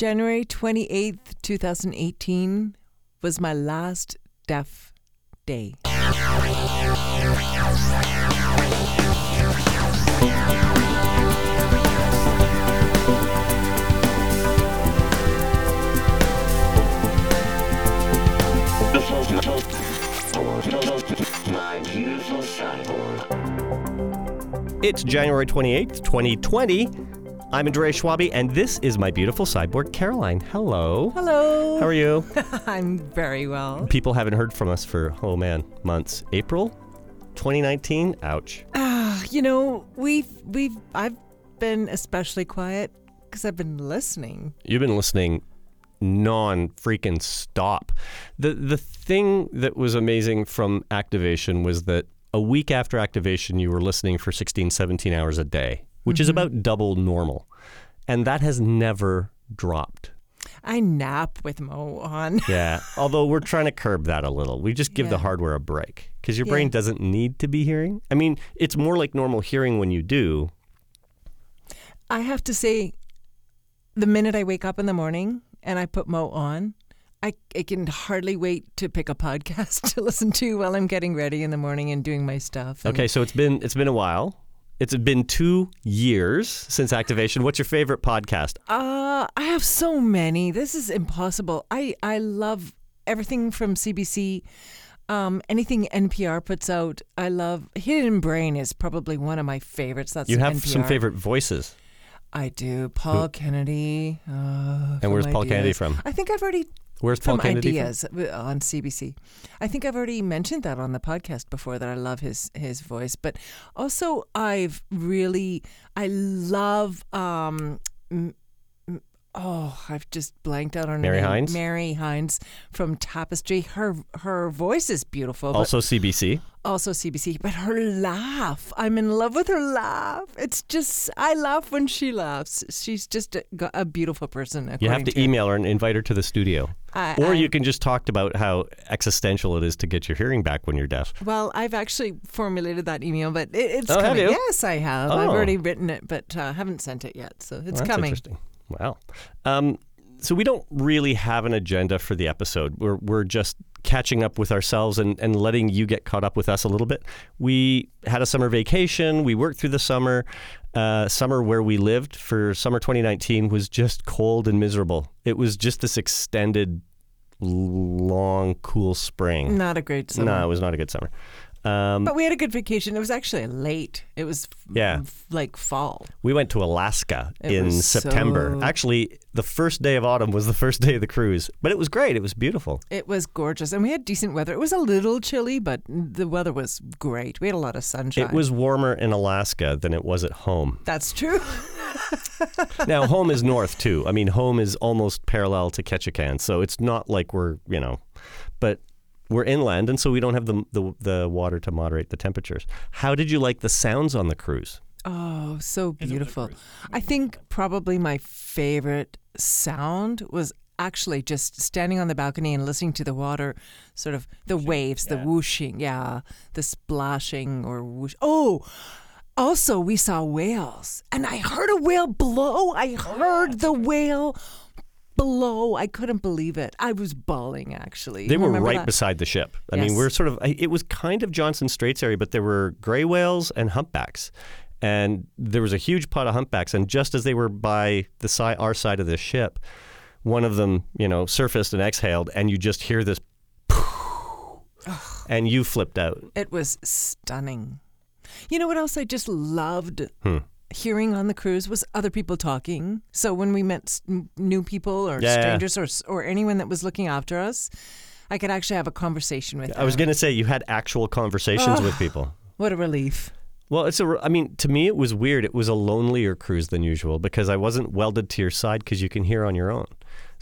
January 28th, 2018 was my last deaf day. It's January 28th, 2020. I'm Andreas Schwabi, and this is my beautiful cyborg, Caroline. Hello. Hello. How are you? I'm very well. People haven't heard from us for, oh man, months. April 2019? Ouch. Ah, you know, we've we've I've been especially quiet because I've been listening. You've been listening non freaking stop. The the thing that was amazing from activation was that a week after activation you were listening for 16 17 hours a day, which is about double normal. And that has never dropped. I nap with Mo on. Yeah. Although we're trying to curb that a little. We just give the hardware a break because your Yeah. brain doesn't need to be hearing. I mean, it's more like normal hearing when you do. I have to say, the minute I wake up in the morning and I put Mo on, I, I can hardly wait to pick a podcast to listen to while I'm getting ready in the morning and doing my stuff. Okay, so it's been it's been a while. It's been two years since activation. What's your favorite podcast? Uh, I have so many. This is impossible. I, I love everything from CBC. Um, anything NPR puts out, I love. Hidden Brain is probably one of my favorites. That's You have some favorite voices. I do. Paul Kennedy. Uh, And where's Paul Kennedy from? I think I've already Where's Paul from Kennedy Ideas uh, on CBC. I think I've already mentioned that on the podcast before that I love his his voice, but also I've really I love um oh I've just blanked out on her Mary name. Hynes? Mary Hynes from Tapestry. Her her voice is beautiful. Also CBC. also CBC, but her laugh. I'm in love with her laugh. It's just I laugh when she laughs. She's just a, a beautiful person. You have according to email her and invite her to the studio. I- or I- you can just talk about how existential it is to get your hearing back when you're deaf. Well, I've actually formulated that email, but it, it's Oh, coming. Yes, I have. I've Oh. already written it, but uh, haven't sent it yet. So it's Well, that's coming. interesting. Wow. Um, so we don't really have an agenda for the episode. We're we're just catching up with ourselves and, and letting you get caught up with us a little bit. We had a summer vacation. We worked through the summer. Uh, summer where we lived for summer 2019 was just cold and miserable. It was just this extended, long, cool spring. Not a great summer. No, it was not a good summer. Um, But we had a good vacation. It was actually late. It was Yeah. f- like fall. We went to Alaska It in September. so- Actually, the first day of autumn was the first day of the cruise, but it was great. It was beautiful. It was gorgeous, and we had decent weather. It was a little chilly, but the weather was great. We had a lot of sunshine. It was warmer in Alaska than it was at home. That's true. now, home is north too. I mean, home is almost parallel to Ketchikan, so it's not like we're, you know, but we're inland, and so we don't have the, the the water to moderate the temperatures. How did you like the sounds on the cruise? Oh, so beautiful. I think probably my favorite sound was actually just standing on the balcony and listening to the water, sort of the waves, the whooshing, yeah, the splashing or whoosh. Oh, also we saw whales, and I heard a whale blow. I heard the whale blow. I couldn't believe it. I was bawling actually. They were right that? beside the ship. I mean, we're sort of. It was kind of Johnstone Straits area, but there were gray whales and humpbacks, and there was a huge pot of humpbacks. And just as they were by the side, our side of the ship, one of them, you know, surfaced and exhaled, and you just hear this, and you flipped out. It was stunning. You know what else I just loved Hmm. Hearing on the cruise was other people talking. So when we met new people or Yeah. strangers or or anyone that was looking after us, I could actually have a conversation with them. I was going to say you had actual conversations with people. What a relief. Well, it's a. I mean, to me, it was weird. It was a lonelier cruise than usual because I wasn't welded to your side because you can hear on your own.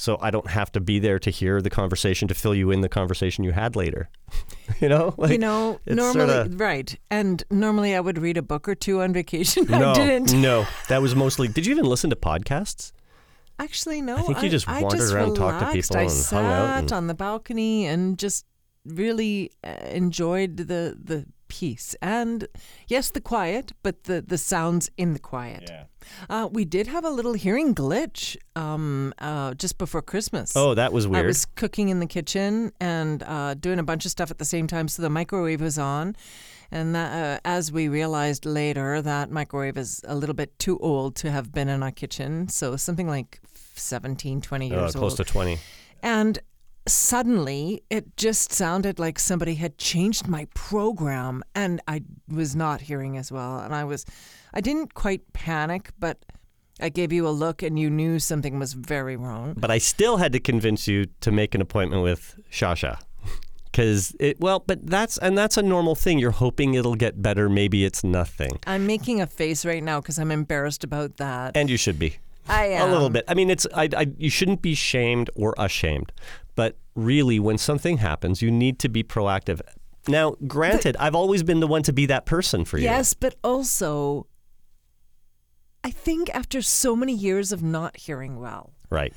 So I don't have to be there to hear the conversation to fill you in the conversation you had later. you know, like, you know, normally sorta- right, and normally I would read a book or two on vacation. no, I didn't. no, that was mostly. Did you even listen to podcasts? Actually, no. I think you just wandered just around, talked to people, I and sat hung out and- on the balcony and just really uh, enjoyed the the peace and yes, the quiet, but the the sounds in the quiet. Uh, we did have a little hearing glitch um, uh, just before Christmas. Oh, that was weird. I was cooking in the kitchen and uh, doing a bunch of stuff at the same time, so the microwave was on. And that, uh, as we realized later, that microwave is a little bit too old to have been in our kitchen. So something like 17, 20 Uh, years close old. Close to 20. And suddenly it just sounded like somebody had changed my program and I was not hearing as well. And I was, I didn't quite panic, but I gave you a look and you knew something was very wrong. But I still had to convince you to make an appointment with Shasha. Because it, well, but that's, and that's a normal thing. You're hoping it'll get better. Maybe it's nothing. I'm making a face right now because I'm embarrassed about that. And you should be. I am. A little bit. I mean, it's I, I, you shouldn't be shamed or ashamed, but really, when something happens, you need to be proactive. Now, granted, I've always been the one to be that person for you. Yes, but also, I think after so many years of not hearing well, Right.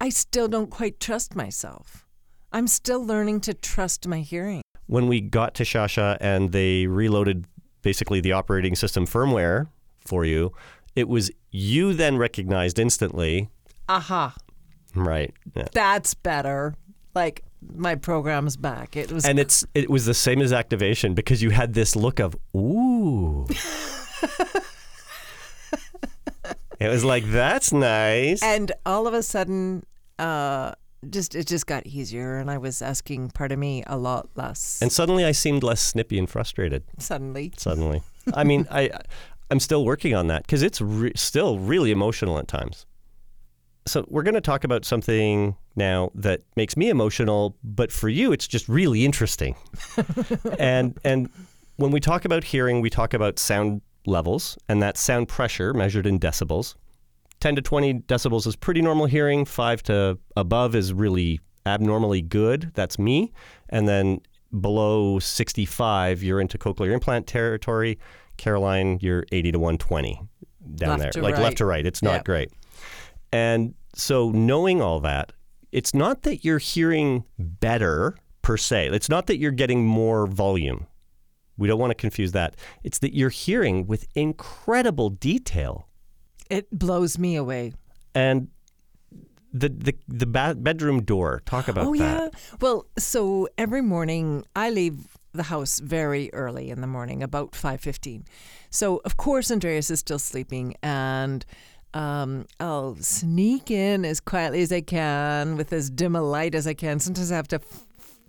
I still don't quite trust myself. I'm still learning to trust my hearing. When we got to Shasha and they reloaded basically the operating system firmware for you, it was you then recognized instantly. Aha, Right. Yeah. that's better. Like my program's back. It was And it's it was the same as activation because you had this look of ooh. it was like that's nice. and all of a sudden, uh, just it just got easier, and I was asking part of me a lot less. And suddenly I seemed less snippy and frustrated. suddenly, Suddenly, I mean, I I'm still working on that because it's re- still really emotional at times. So we're going to talk about something now that makes me emotional, but for you, it's just really interesting. and and when we talk about hearing, we talk about sound levels, and that sound pressure measured in decibels. 10 to 20 decibels is pretty normal hearing. 5 to above is really abnormally good. That's me. And then below 65, you're into cochlear implant territory. Caroline, you're 80 to 120 down Left there. to like right. left to right. It's not Yeah. great. And so knowing all that, it's not that you're hearing better per se. It's not that you're getting more volume. We don't want to confuse that. It's that you're hearing with incredible detail. it blows me away. And the the the ba- bedroom door. Talk about oh that. yeah. Well, so every morning I leave the house very early in the morning, about five fifteen. So of course Andreas is still sleeping, and um, I'll sneak in as quietly as I can with as dim a light as I can. Sometimes I have to. F-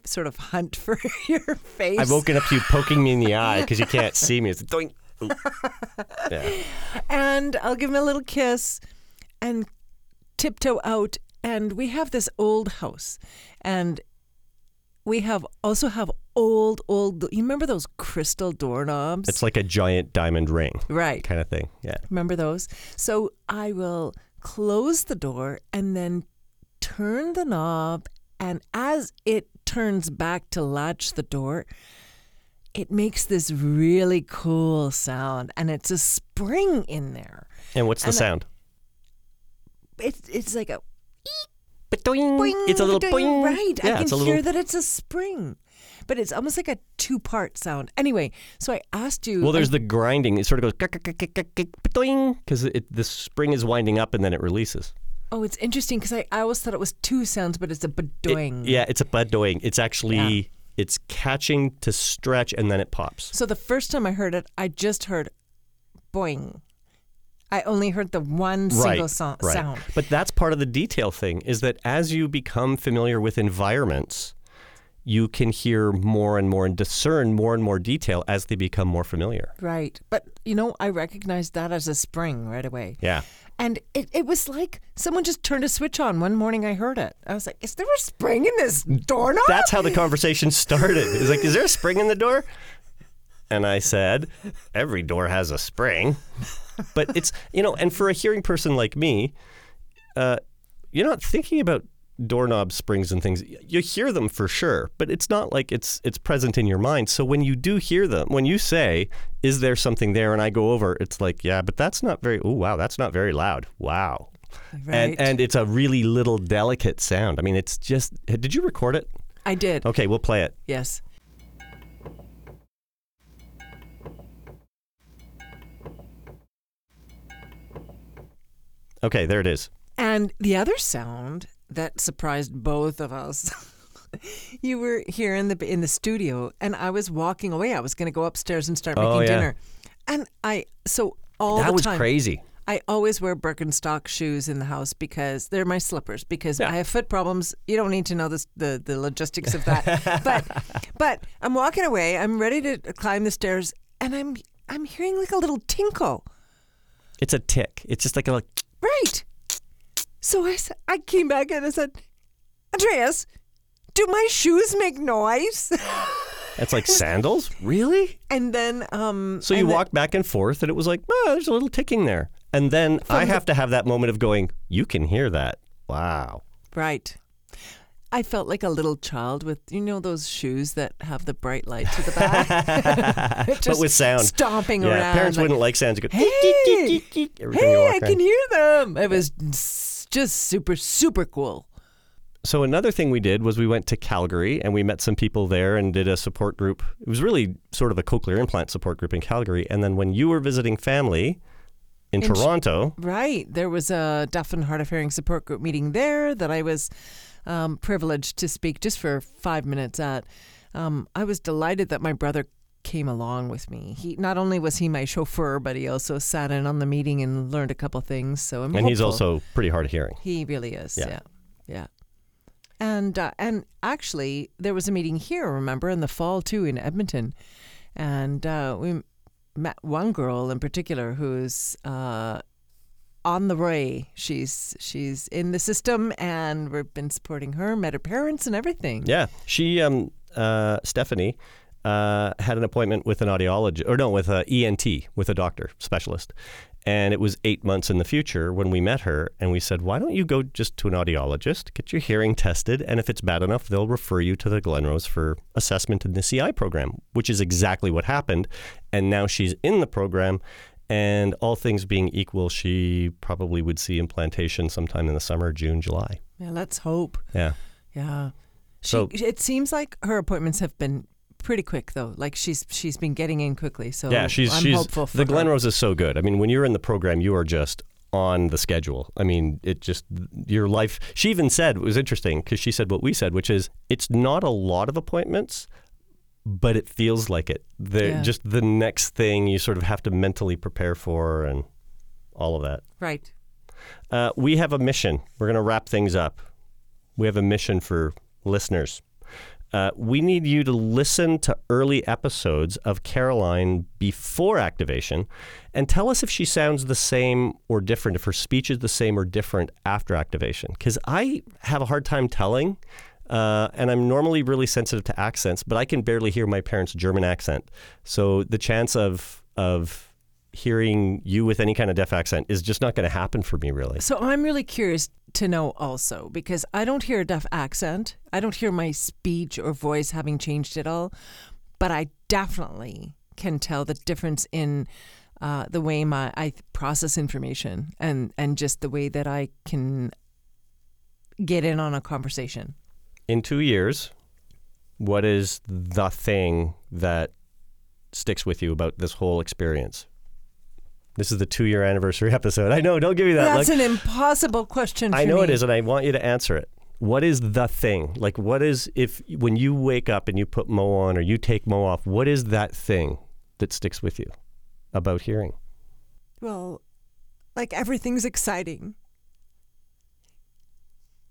Sort of hunt for your face. I've woken up to you poking me in the eye because you can't see me. It's doink. Yeah. and I'll give him a little kiss and tiptoe out. And we have this old house, and we have also have old, old. You remember those crystal doorknobs? It's like a giant diamond ring right. kind of thing. Yeah. Remember those? So I will close the door and then turn the knob, and as it turns back to latch the door, it makes this really cool sound, and it's a spring in there. And what's the And I- sound? It's it's like a Boing. boing. It's a little doing- boing. Right. Yeah, I can it's a hear that it's a spring. But it's almost like a two part sound. Anyway, so I asked you. Well, there's I- the grinding. It sort of goes because the spring is winding up and then it releases. oh, it's interesting because I, I always thought it was two sounds, but it's a It- bedoing. yeah, it's a badoing. It's actually Yeah. it's catching to stretch and then it pops. So the first time I heard it, I just heard boing. I only heard the one single so- right. sound. But that's part of the detail thing is that as you become familiar with environments, you can hear more and more and discern more and more detail as they become more familiar. Right. But, you know, I recognized that as a spring right away. Yeah. And it, it was like someone just turned a switch on. One morning I heard it. I was like, is there a spring in this doorknob? That's how the conversation started. It's like, is there a spring in the door? And I said, every door has a spring. But it's, you know, and for a hearing person like me, uh, you're not thinking about doorknob springs and things. You hear them for sure, but it's not like it's it's present in your mind. So when you do hear them, when you say, "Is there something there?" and I go over, it's like, "Yeah, but that's not very. Oh, wow, that's not very loud. Wow." right. And and it's a really little delicate sound. I mean, it's just. Did you record it? I did. Okay, we'll play it. Yes. Okay, there it is. And the other sound that surprised both of us. you were here in the in the studio and I was walking away. I was going to go upstairs and start Oh, making yeah. dinner. And I so all that the was time crazy. I always wear Birkenstock shoes in the house because they're my slippers because Yeah. I have foot problems. You don't need to know this, the the logistics of that. but but I'm walking away. I'm ready to climb the stairs, and I'm I'm hearing like a little tinkle. It's a tick. It's just like a like, Right. So I, I came back and I said, Andreas, do my shoes make noise? it's like sandals. Really? and then um. So you walked back and forth, and it was like, oh, there's a little ticking there. And then I have to have that moment of going, you can hear that. Wow. Right. I felt like a little child with you know those shoes that have the bright light to the back, but with sound. stomping yeah, around. parents like, wouldn't like sounds. You go, Hey! you Hey, I around. can hear them. It was just super super cool. So another thing we did was we went to Calgary and we met some people there and did a support group. It was really sort of a cochlear implant support group in Calgary. And then when you were visiting family in, In Toronto, Right. There was a deaf and hard of hearing support group meeting there that I was um, privileged to speak just for five minutes at. Um, I was delighted that my brother came along with me. He not only was he my chauffeur, but he also sat in on the meeting and learned a couple things. So I'm and he's also pretty hard of hearing. He really is. Yeah. Yeah. Yeah. And uh, and actually, there was a meeting here. Remember in the fall too in Edmonton, and uh, we met one girl in particular who's uh, on the way. She's she's in the system, and we've been supporting her. Met her parents and everything. Yeah, she, um, uh, Stephanie, uh, had an appointment with an audiologist, or no, with a ENT, with a doctor specialist. And it was eight months in the future when we met her, and we said, "Why don't you go just to an audiologist, get your hearing tested, and if it's bad enough, they'll refer you to the Glenrose for assessment in the CI program," which is exactly what happened. And now she's in the program, and all things being equal, she probably would see implantation sometime in the summer, June, July. Yeah, let's hope. Yeah. Yeah. She, So- it seems like her appointments have been pretty quick though. Like she's she's been getting in quickly. So yeah, she's I'm she's hopeful for the. Glenrose is so good. I mean, when you're in the program, you are just on the schedule. I mean, it just your life. She even said it was interesting because she said what we said, which is it's not a lot of appointments, but it feels like it. The Yeah. just the next thing you sort of have to mentally prepare for and all of that. Right. Uh, we have a mission. We're going to wrap things up. We have a mission for listeners. Uh, we need you to listen to early episodes of Caroline before activation and tell us if she sounds the same or different, if her speech is the same or different after activation. Because I have a hard time telling, uh, and I'm normally really sensitive to accents, but I can barely hear my parents' German accent. So the chance of, of hearing you with any kind of deaf accent is just not going to happen for me, really. So I'm really curious to know also because I don't hear a deaf accent. I don't hear my speech or voice having changed at all, but I definitely can tell the difference in uh, the way my I process information and and just the way that I can get in on a conversation. in two years, what is the thing that sticks with you about this whole experience? This is the two year anniversary episode. I know, don't give me that. That's an impossible question. I know it me. is, and I want you to answer it. What is the thing? Like, what is, if when you wake up and you put Mo on or you take Mo off, what is that thing that sticks with you about hearing? Well, like everything's exciting.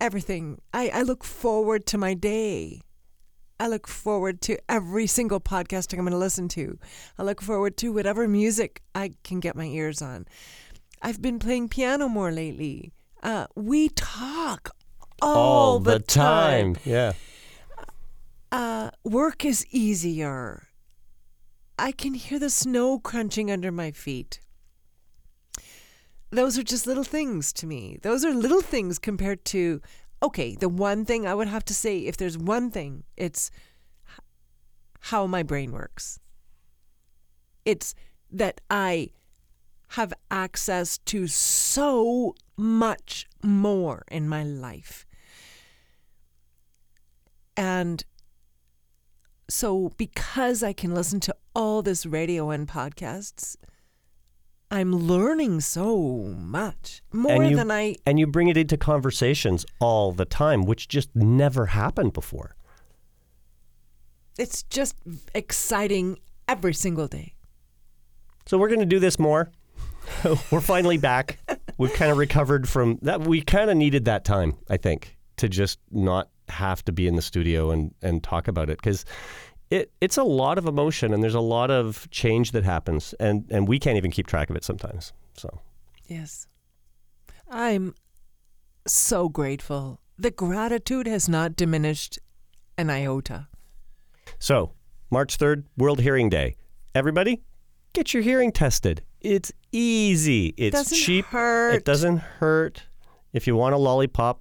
Everything. I, I look forward to my day. I look forward to every single podcast I'm going to listen to. I look forward to whatever music I can get my ears on. I've been playing piano more lately. Uh, we talk all, the, time. Yeah. Uh, work is easier. I can hear the snow crunching under my feet. Those are just little things to me. Those are little things compared to, okay, the one thing I would have to say, if there's one thing, it's how my brain works. It's that I have access to so much more in my life. And so, because I can listen to all this radio and podcasts, I'm learning so much more you, than I. And you bring it into conversations all the time, which just never happened before. It's just exciting every single day. So we're going to do this more. we're finally back. We've kind of recovered from that. We kind of needed that time, I think, to just not have to be in the studio and, and talk about it because it it's a lot of emotion and there's a lot of change that happens and and we can't even keep track of it sometimes. So yes, I'm so grateful. The gratitude has not diminished an iota. So March third, World Hearing Day. Everybody, get your hearing tested. It's easy. It's doesn't cheap. Hurt. It doesn't hurt. If you want a lollipop,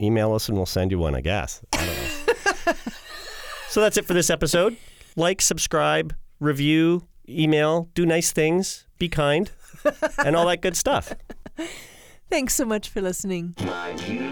email us and we'll send you one. I guess. I don't know. So that's it for this episode. Like, subscribe, review, email, do nice things, be kind, and all that good stuff. Thanks so much for listening. My beautiful cyborg.